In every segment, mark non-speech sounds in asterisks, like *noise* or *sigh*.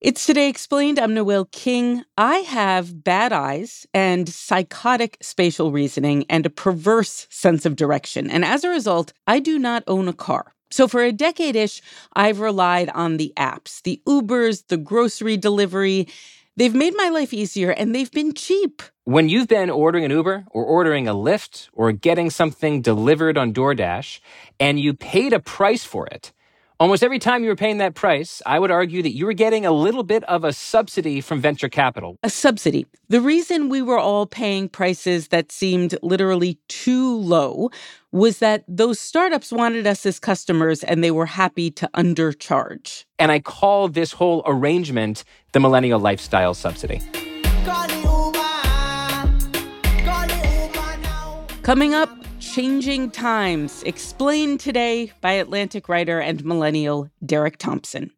It's Today Explained. I'm Noel King. I have bad eyes and psychotic spatial reasoning and a perverse sense of direction. And as a result, I do not own a car. So for a decade ish, I've relied on the apps, the Ubers, the grocery delivery. They've made my life easier and they've been cheap. When you've been ordering an Uber or ordering a Lyft or getting something delivered on DoorDash and you paid a price for it, Almost every time you were paying that price, I would argue that you were getting a little bit of a subsidy from venture capital. A subsidy. The reason we were all paying prices that seemed literally too low was that those startups wanted us as customers and they were happy to undercharge. And I call this whole arrangement the millennial lifestyle subsidy. Coming up, Changing Times, explained today by Atlantic writer and millennial Derek Thompson.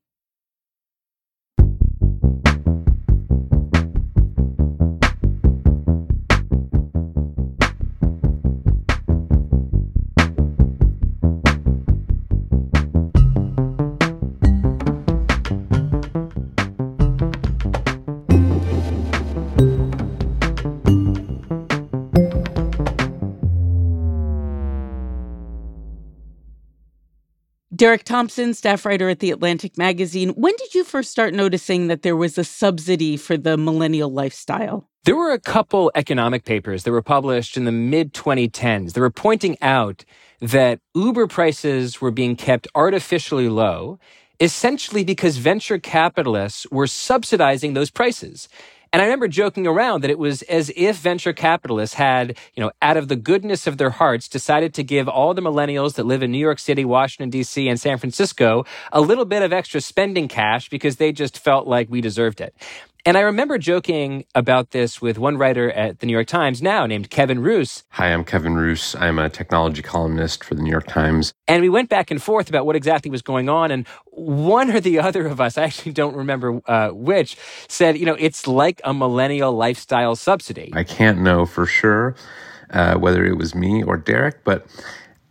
Derek Thompson, staff writer at The Atlantic Magazine. When did you first start noticing that there was a subsidy for the millennial lifestyle? There were a couple economic papers that were published in the mid 2010s that were pointing out that Uber prices were being kept artificially low, essentially because venture capitalists were subsidizing those prices. And I remember joking around that it was as if venture capitalists had, you know, out of the goodness of their hearts, decided to give all the millennials that live in New York City, Washington, D.C., and San Francisco a little bit of extra spending cash because they just felt like we deserved it. And I remember joking about this with one writer at the New York Times now named Kevin Roose. Hi, I'm Kevin Roose. I'm a technology columnist for the New York Times. And we went back and forth about what exactly was going on. And one or the other of us, I actually don't remember uh, which, said, you know, it's like a millennial lifestyle subsidy. I can't know for sure uh, whether it was me or Derek, but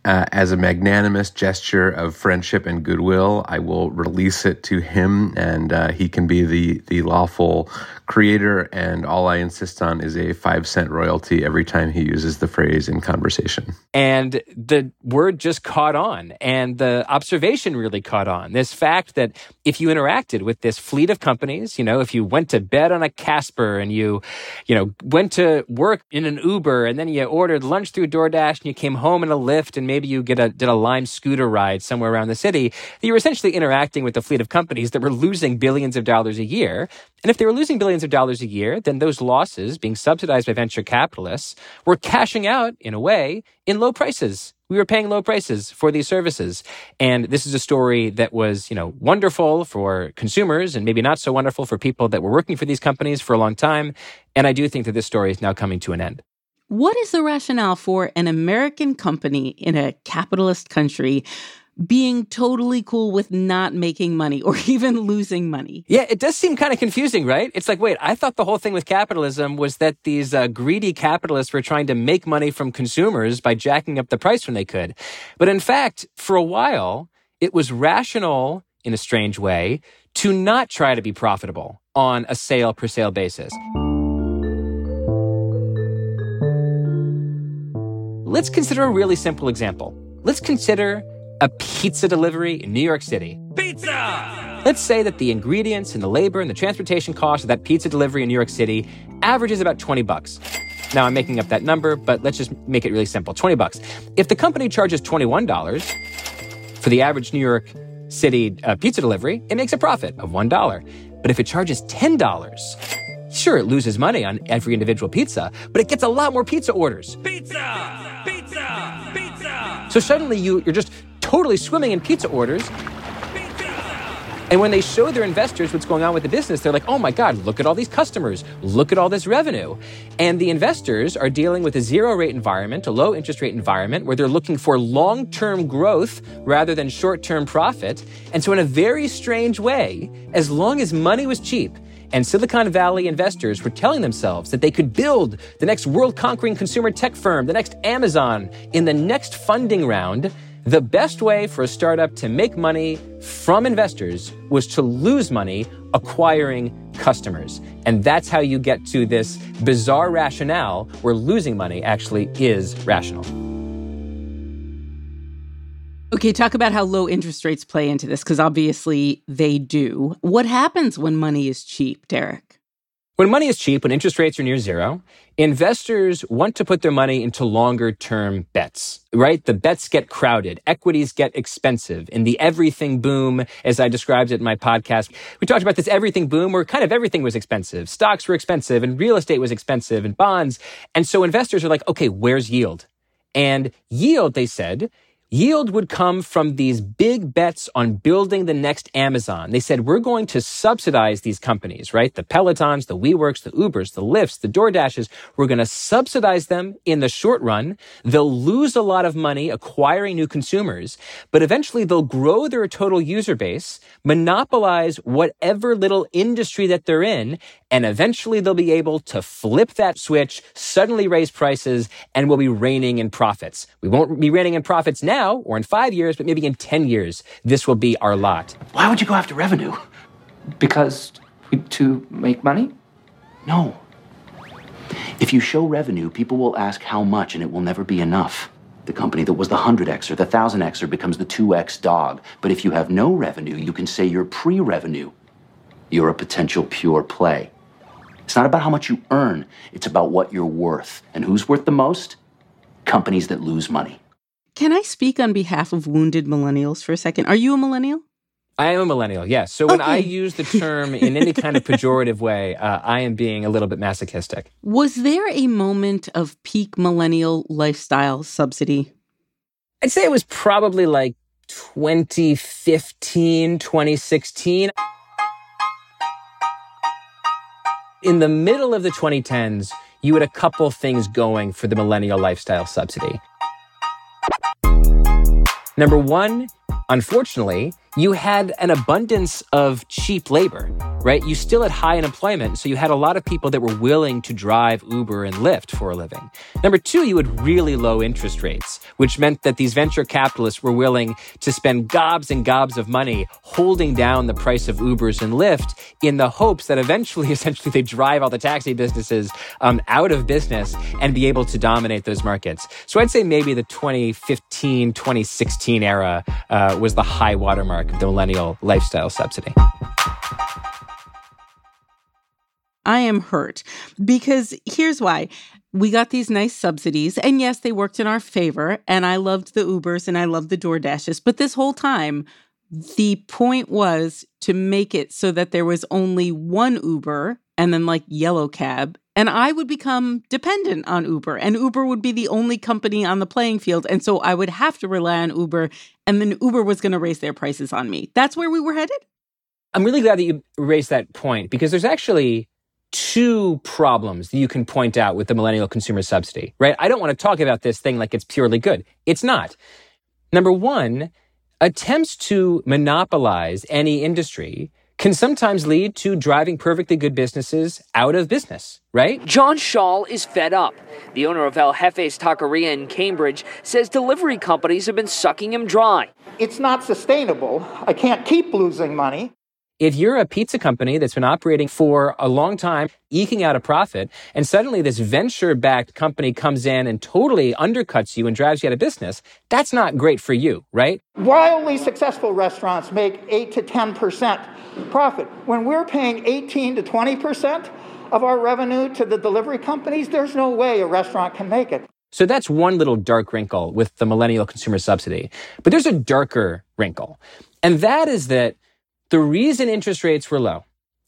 uh, as a magnanimous gesture of friendship and goodwill, I will release it to him, and uh, he can be the the lawful creator. And all I insist on is a five cent royalty every time he uses the phrase in conversation. And the word just caught on, and the observation really caught on. This fact that if you interacted with this fleet of companies, you know, if you went to bed on a Casper and you, you know, went to work in an Uber, and then you ordered lunch through DoorDash, and you came home in a Lyft, and maybe you get a, did a Lime scooter ride somewhere around the city, you were essentially interacting with a fleet of companies that were losing billions of dollars a year. And if they were losing billions of dollars a year, then those losses being subsidized by venture capitalists were cashing out, in a way, in low prices. We were paying low prices for these services. And this is a story that was, you know, wonderful for consumers and maybe not so wonderful for people that were working for these companies for a long time. And I do think that this story is now coming to an end. What is the rationale for an American company in a capitalist country being totally cool with not making money or *laughs* even losing money. Yeah, it does seem kind of confusing, right? It's like, wait, I thought the whole thing with capitalism was that these uh, greedy capitalists were trying to make money from consumers by jacking up the price when they could. But in fact, for a while, it was rational in a strange way to not try to be profitable on a sale per sale basis. Let's consider a really simple example. Let's consider a pizza delivery in New York City. Pizza! Let's say that the ingredients and the labor and the transportation cost of that pizza delivery in New York City averages about 20 bucks. Now I'm making up that number, but let's just make it really simple. 20 bucks. If the company charges $21 for the average New York City uh, pizza delivery, it makes a profit of $1. But if it charges $10, Sure, it loses money on every individual pizza, but it gets a lot more pizza orders. Pizza! Pizza! Pizza! So suddenly you, you're just totally swimming in pizza orders. Pizza. And when they show their investors what's going on with the business, they're like, oh my God, look at all these customers. Look at all this revenue. And the investors are dealing with a zero rate environment, a low interest rate environment, where they're looking for long term growth rather than short term profit. And so, in a very strange way, as long as money was cheap, and Silicon Valley investors were telling themselves that they could build the next world conquering consumer tech firm, the next Amazon, in the next funding round, the best way for a startup to make money from investors was to lose money acquiring customers. And that's how you get to this bizarre rationale where losing money actually is rational. Okay, talk about how low interest rates play into this, because obviously they do. What happens when money is cheap, Derek? When money is cheap, when interest rates are near zero, investors want to put their money into longer term bets, right? The bets get crowded. Equities get expensive. In the everything boom, as I described it in my podcast, we talked about this everything boom where kind of everything was expensive. Stocks were expensive and real estate was expensive and bonds. And so investors are like, okay, where's yield? And yield, they said, Yield would come from these big bets on building the next Amazon. They said, we're going to subsidize these companies, right? The Pelotons, the WeWorks, the Ubers, the Lyfts, the DoorDashes. We're going to subsidize them in the short run. They'll lose a lot of money acquiring new consumers, but eventually they'll grow their total user base, monopolize whatever little industry that they're in, and eventually they'll be able to flip that switch, suddenly raise prices, and we'll be reigning in profits. We won't be reigning in profits now or in five years, but maybe in 10 years, this will be our lot. Why would you go after revenue? Because to make money? No. If you show revenue, people will ask how much, and it will never be enough. The company that was the 100Xer, the 1000Xer becomes the 2X dog. But if you have no revenue, you can say you're pre revenue. You're a potential pure play. It's not about how much you earn, it's about what you're worth. And who's worth the most? Companies that lose money. Can I speak on behalf of wounded millennials for a second? Are you a millennial? I am a millennial, yes. So when Okay. I use the term in any kind of *laughs* pejorative way, uh, I am being a little bit masochistic. Was there a moment of peak millennial lifestyle subsidy? I'd say it was probably like 2015, 2016. In the middle of the 2010s, you had a couple things going for the millennial lifestyle subsidy. Number one, unfortunately, you had an abundance of cheap labor, right? You still had high unemployment, so you had a lot of people that were willing to drive Uber and Lyft for a living. Number two, you had really low interest rates, which meant that these venture capitalists were willing to spend gobs and gobs of money holding down the price of Ubers and Lyft in the hopes that eventually, *laughs* essentially, they drive all the taxi businesses um, out of business and be able to dominate those markets. So I'd say maybe the 2015, 2016 era uh, was the high watermark of the millennial lifestyle subsidy. I am hurt because here's why. We got these nice subsidies, and yes, they worked in our favor. And I loved the Ubers and I loved the DoorDashes. But this whole time, the point was to make it so that there was only one Uber and then like Yellow Cab. And I would become dependent on Uber, and Uber would be the only company on the playing field. And so I would have to rely on Uber, and then Uber was going to raise their prices on me. That's where we were headed. I'm really glad that you raised that point because there's actually two problems that you can point out with the millennial consumer subsidy, right? I don't want to talk about this thing like it's purely good. It's not. Number one, attempts to monopolize any industry can sometimes lead to driving perfectly good businesses out of business, right? John Shaw is fed up. The owner of El Jefe's Taqueria in Cambridge says delivery companies have been sucking him dry. It's not sustainable. I can't keep losing money. If you're a pizza company that's been operating for a long time, eking out a profit, and suddenly this venture backed company comes in and totally undercuts you and drives you out of business, that's not great for you, right? Wildly successful restaurants make 8 to 10% profit. When we're paying 18 to 20% of our revenue to the delivery companies, there's no way a restaurant can make it. So that's one little dark wrinkle with the millennial consumer subsidy. But there's a darker wrinkle. And that is that the reason interest rates were low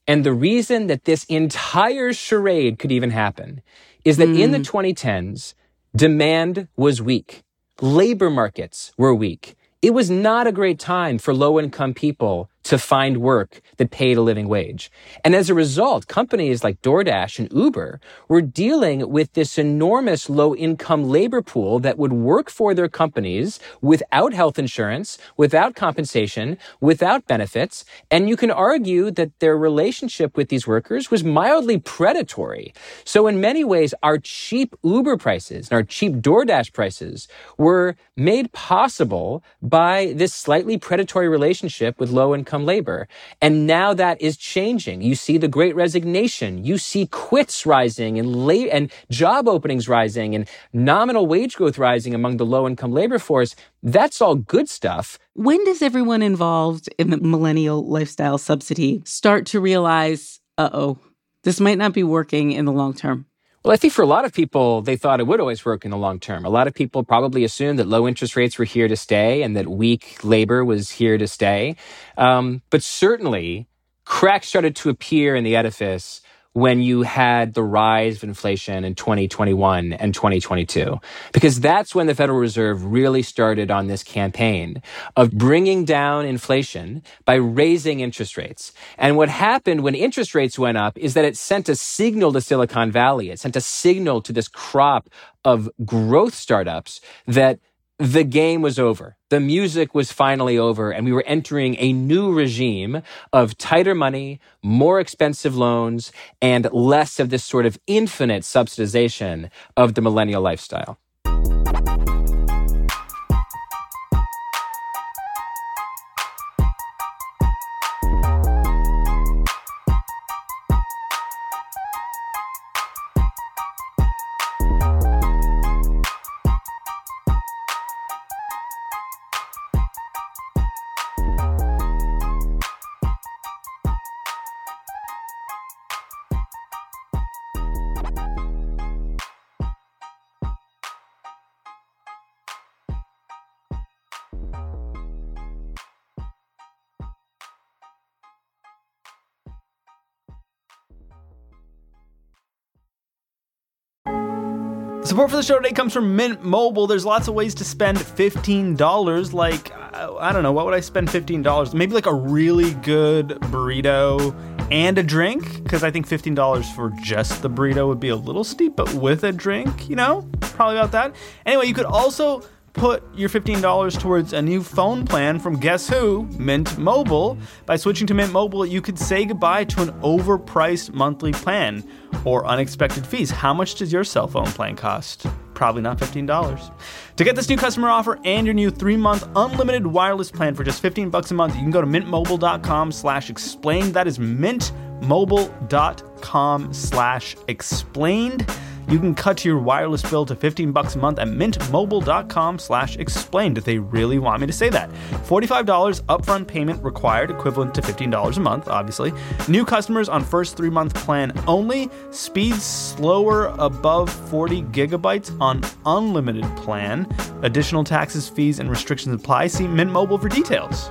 and the reason that this entire charade could even happen is that in the hmm. 2010s, demand was weak. Labor markets were weak. It was not a great time for low income people to find work that paid a living wage. And as a result, companies like DoorDash and Uber were dealing with this enormous low income labor pool that would work for their companies without health insurance, without compensation, without benefits. And you can argue that their relationship with these workers was mildly predatory. So in many ways, our cheap Uber prices and our cheap DoorDash prices were made possible by this slightly predatory relationship with low income labor. And now that is changing. You see the great resignation. You see quits rising and la- and job openings rising and nominal wage growth rising among the low income labor force. That's all good stuff. When does everyone involved in the millennial lifestyle subsidy start to realize, uh oh, this might not be working in the long term? Well, I think for a lot of people, they thought it would always work in the long term. A lot of people probably assumed that low interest rates were here to stay and that weak labor was here to stay. Um, but certainly, cracks started to appear in the edifice when you had the rise of inflation in 2021 and 2022. Because that's when the Federal Reserve really started on this campaign of bringing down inflation by raising interest rates. And what happened when interest rates went up is that it sent a signal to Silicon Valley. It sent a signal to this crop of growth startups that the game was over. The music was finally over, and we were entering a new regime of tighter money, more expensive loans, and less of this sort of infinite subsidization of the millennial lifestyle. Support for the show today comes from Mint Mobile. There's lots of ways to spend $15. Like, I don't know, what would I spend $15? Maybe like a really good burrito and a drink, because I think $15 for just the burrito would be a little steep, but with a drink, you know, probably about that. Anyway, you could also put your $15 towards a new phone plan from guess who? Mint Mobile. By switching to Mint Mobile, you could say goodbye to an overpriced monthly plan or unexpected fees. How much does your cell phone plan cost? Probably not $15. To get this new customer offer and your new three-month unlimited wireless plan for just 15 bucks a month, you can go to mintmobile.com slash explained. That is mintmobile.com slash explained. You can cut your wireless bill to 15 bucks a month at mintmobile.com slash explained if they really want me to say that. $45 upfront payment required, equivalent to $15 a month, obviously. New customers on first three-month plan only. Speeds slower above 40 gigabytes on unlimited plan. Additional taxes, fees, and restrictions apply. See Mint Mobile for details.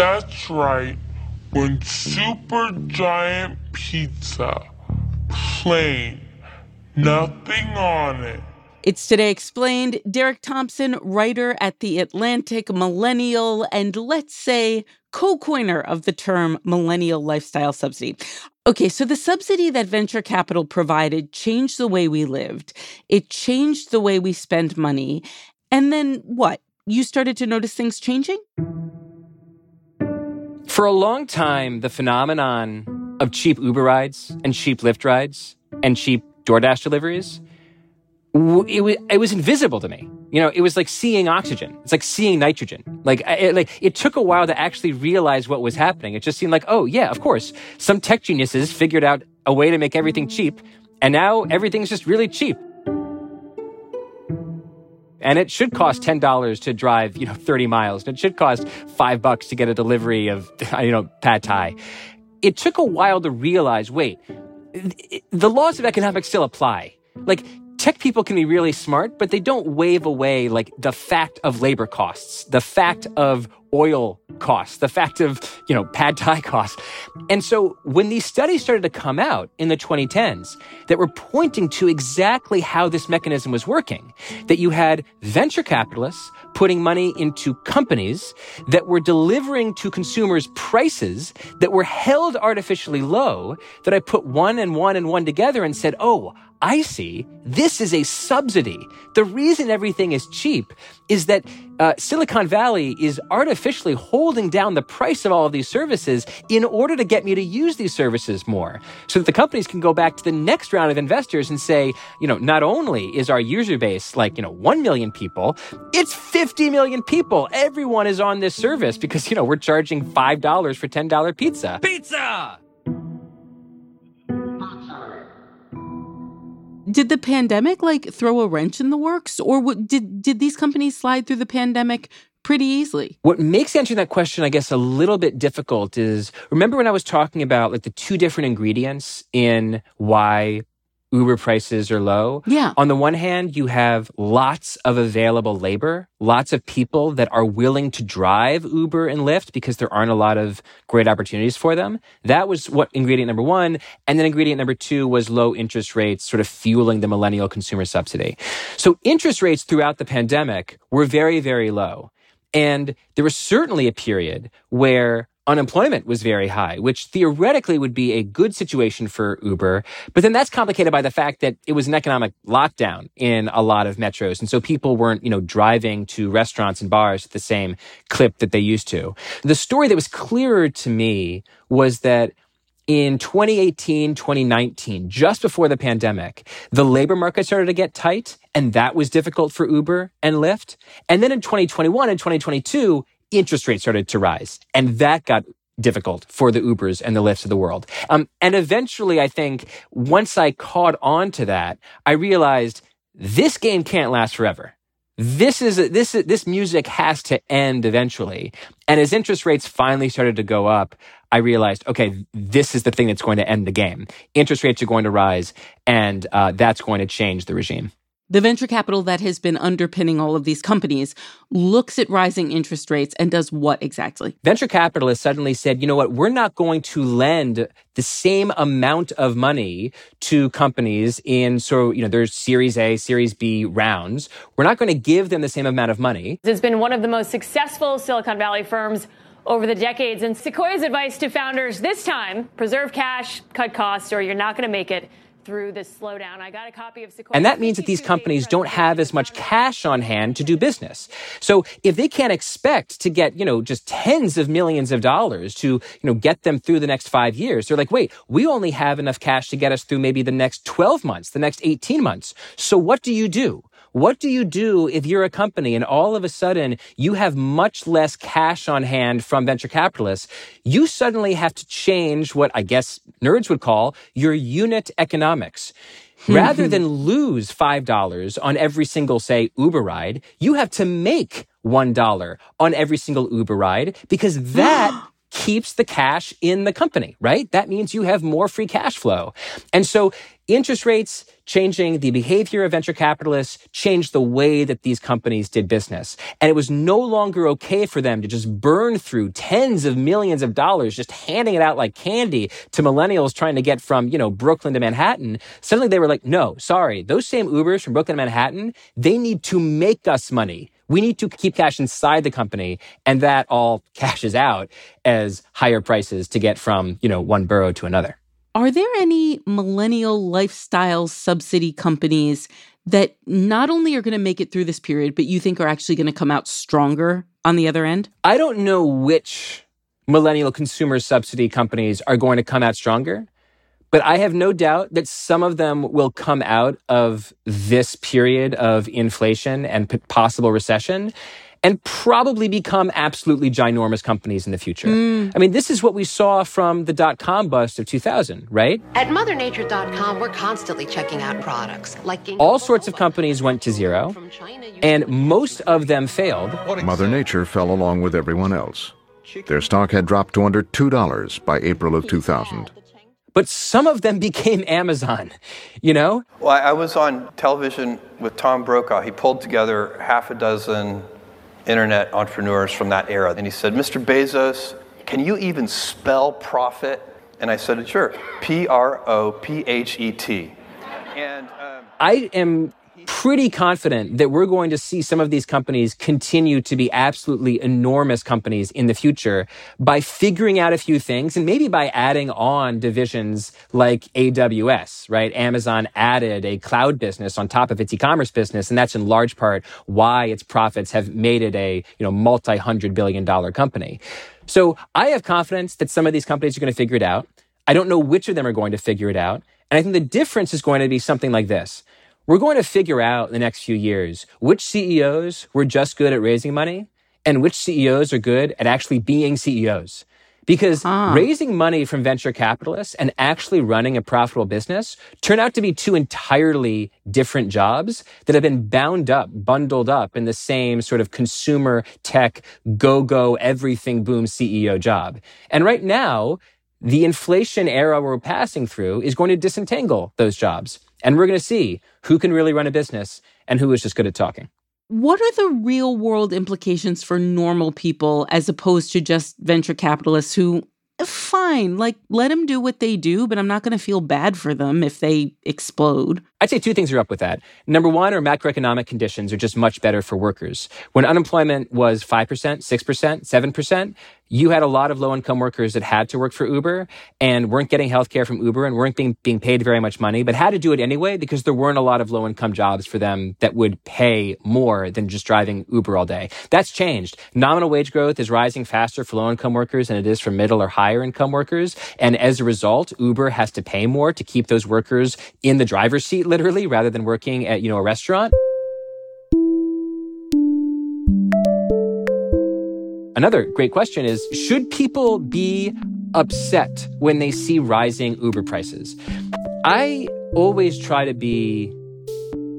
That's right. When super giant pizza, plain, nothing on it. It's Today Explained. Derek Thompson, writer at The Atlantic, millennial, and let's say co coiner of the term millennial lifestyle subsidy. Okay, so the subsidy that venture capital provided changed the way we lived, it changed the way we spend money. And then what? You started to notice things changing? For a long time, the phenomenon of cheap Uber rides and cheap Lyft rides and cheap DoorDash deliveries, it was, it was invisible to me. You know, it was like seeing oxygen. It's like seeing nitrogen. Like, it, like it took a while to actually realize what was happening. It just seemed like, oh yeah, of course, some tech geniuses figured out a way to make everything cheap, And now everything's just really cheap. And it should cost $10 to drive, you know, 30 miles. And it should cost five bucks to get a delivery of, *laughs* you know, pad thai. It took a while to realize, wait, the laws of economics still apply. Like, tech people can be really smart, but they don't wave away like the fact of labor costs, the fact of oil costs, the fact of, you know, pad thai *laughs* costs. And so when these studies started to come out in the 2010s that were pointing to exactly how this mechanism was working, that you had venture capitalists putting money into companies that were delivering to consumers prices that were held artificially low, that I put one and one and one together and said, oh, I see. This is a subsidy. The reason everything is cheap is that uh, Silicon Valley is artificially holding down the price of all of these services in order to get me to use these services more. So that the companies can go back to the next round of investors and say, you know, not only is our user base like, you know, 1 million people, it's 50 million people. Everyone is on this service because, you know, we're charging $5 for $10 pizza. Pizza! Did the pandemic like throw a wrench in the works or what, did did these companies slide through the pandemic pretty easily. What makes answering that question, I guess, a little bit difficult is remember when I was talking about like the two different ingredients in why Uber prices are low. Yeah. On the one hand, you have lots of available labor, lots of people that are willing to drive Uber and Lyft because there aren't a lot of great opportunities for them. That was what ingredient number one. And then ingredient number two was low interest rates sort of fueling the millennial consumer subsidy. So interest rates throughout the pandemic were very, very low. And there was certainly a period where unemployment was very high, which theoretically would be a good situation for Uber. But then that's complicated by the fact that it was an economic lockdown in a lot of metros. And so people weren't, you know, driving to restaurants and bars at the same clip that they used to. The story that was clearer to me was that in 2018, 2019, just before the pandemic, the labor market started to get tight and that was difficult for Uber and Lyft. And then in 2021 and 2022, interest rates started to rise. And that got difficult for the Ubers and the Lyfts of the world. Um, and eventually, I think once I caught on to that, I realized this game can't last forever. This is this this music has to end eventually. And as interest rates finally started to go up, I realized, okay, this is the thing that's going to end the game. Interest rates are going to rise, and uh, that's going to change the regime. The venture capital that has been underpinning all of these companies looks at rising interest rates and does what exactly? Venture capitalists suddenly said, you know what, we're not going to lend the same amount of money to companies in so, you know, there's series A, series B rounds. We're not going to give them the same amount of money. It's been one of the most successful Silicon Valley firms over the decades. And Sequoia's advice to founders this time preserve cash, cut costs, or you're not going to make it through this slowdown. I got a copy of Sequoia. And that means that these companies don't have as much cash on hand to do business. So if they can't expect to get, you know, just tens of millions of dollars to, you know, get them through the next five years, they're like, wait, we only have enough cash to get us through maybe the next 12 months, the next 18 months. So what do you do? What do you do if you're a company and all of a sudden you have much less cash on hand from venture capitalists? You suddenly have to change what I guess nerds would call your unit economics. Hmm. Rather than lose $5 on every single, say, Uber ride, you have to make $1 on every single Uber ride because that *gasps* *gasps* *gasps* keeps the cash in the company, right? That means you have more free cash flow. And so interest rates changing the behavior of venture capitalists changed the way that these companies did business. And it was no longer okay for them to just burn through tens of millions of dollars, just handing it out like candy to millennials trying to get from, you know, Brooklyn to Manhattan. Suddenly they were like, no, sorry, those same Ubers from Brooklyn to Manhattan, they need to make us money. We need to keep cash inside the company and that all *laughs* cashes out as higher prices to get from, you know, one borough to another. Are there any millennial lifestyle subsidy companies that not only are going to make it through this period, but you think are actually going to come out stronger on the other end? I don't know which millennial consumer subsidy companies are going to come out stronger. But I have no doubt that some of them will come out of this period of inflation and possible recession and probably become absolutely ginormous companies in the future. Mm. I mean, this is what we saw from the dot com bust of 2000, right? At mothernature.com, we're constantly checking out products like all sorts of companies went to zero, and most of them failed. Mother Nature fell along with everyone else. Their stock had dropped to under $2 by April of 2000 but some of them *laughs* became Amazon, you know? Well, I was on television with Tom Brokaw. He pulled together half a dozen internet entrepreneurs from that era. And he said, Mr. Bezos, can you even spell profit? And I said, sure, P R O P H E T. And um, I am pretty confident that we're going to see some of these companies continue to be absolutely enormous companies in the future by figuring out a few things and maybe by adding on divisions like AWS, right? Amazon added a cloud business on top of its e-commerce business. And that's in large part why its profits have made it a, you know, multi-hundred billion dollar company. So I have confidence that some of these companies are going to figure it out. I don't know which of them are going to figure it out. And I think the difference is going to be something like this. We're going to figure out in the next few years which CEOs were just good at raising money and which CEOs are good at actually being CEOs. Because huh. raising money from venture capitalists and actually running a profitable business turn out to be two entirely different jobs that have been bound up, bundled up in the same sort of consumer tech, go go, everything boom CEO job. And right now, the inflation era we're passing through is going to disentangle those jobs. And we're going to see who can really run a business and who is just good at talking. What are the real world implications for normal people as opposed to just venture capitalists who fine. Like, let them do what they do, but I'm not going to feel bad for them if they explode. I'd say two things are up with that. Number one, our macroeconomic conditions are just much better for workers. When unemployment was 5%, 6%, 7%, you had a lot of low income workers that had to work for Uber and weren't getting healthcare from Uber and weren't being, being paid very much money, but had to do it anyway because there weren't a lot of low income jobs for them that would pay more than just driving Uber all day. That's changed. Nominal wage growth is rising faster for low income workers than it is for middle or higher income workers. And as a result, Uber has to pay more to keep those workers in the driver's seat, literally, rather than working at, you know, a restaurant. Another great question is Should people be upset when they see rising Uber prices? I always try to be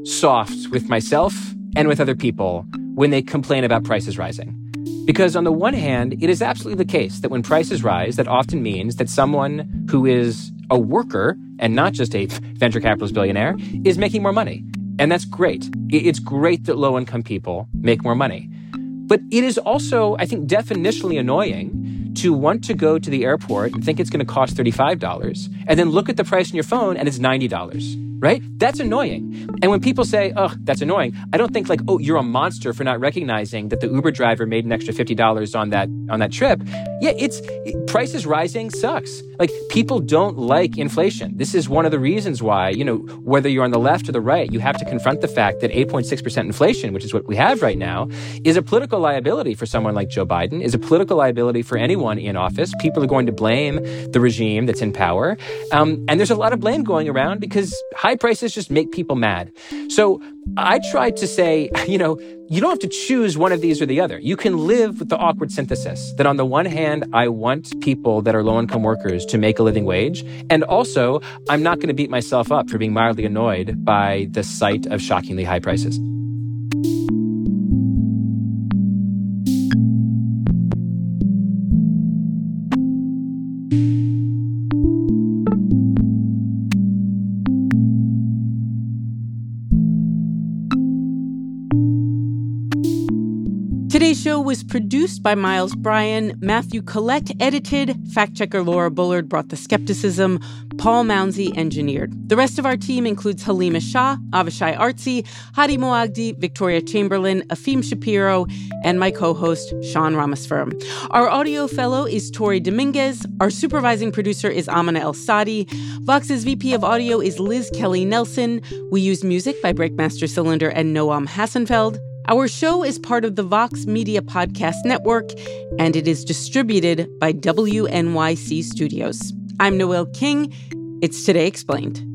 soft with myself and with other people when they complain about prices rising. Because on the one hand, it is absolutely the case that when prices rise, that often means that someone who is a worker and not just a venture capitalist billionaire is making more money. And that's great. It's great that low income people make more money. But it is also, I think, definitionally annoying to want to go to the airport and think it's going to cost $35 and then look at the price on your phone and it's $90 right? That's annoying. And when people say, oh, that's annoying, I don't think like, oh, you're a monster for not recognizing that the Uber driver made an extra $50 on that, on that trip. Yeah, it's, it, prices rising sucks. Like people don't like inflation. This is one of the reasons why, you know, whether you're on the left or the right, you have to confront the fact that 8.6% inflation, which is what we have right now, is a political liability for someone like Joe Biden, is a political liability for anyone in office. People are going to blame the regime that's in power. Um, and there's a lot of blame going around because high prices just make people mad. So I try to say, *laughs* you know, you don't have to choose one of these or the other. You can live with the awkward synthesis that on the one hand, I want people that are low income workers to make a living wage. And also, I'm not going to beat myself up for being mildly annoyed by the sight of shockingly high prices. Was produced by Miles Bryan. Matthew Collette edited. Fact checker Laura Bullard brought the skepticism. Paul Mounsey engineered. The rest of our team includes Halima Shah, Avishai Artsy, Hadi Mawagdi, Victoria Chamberlain, Efim Shapiro, and my co host, Sean Rameswaram. Our audio fellow is Tori Dominguez. Our supervising producer is Amina Al-Sadi. Vox's VP of audio is Liz Kelly Nelson. We use music by Breakmaster Cylinder and Noam Hassenfeld. Our show is part of the Vox Media Podcast Network, and it is distributed by WNYC Studios. I'm Noel King. It's Today Explained.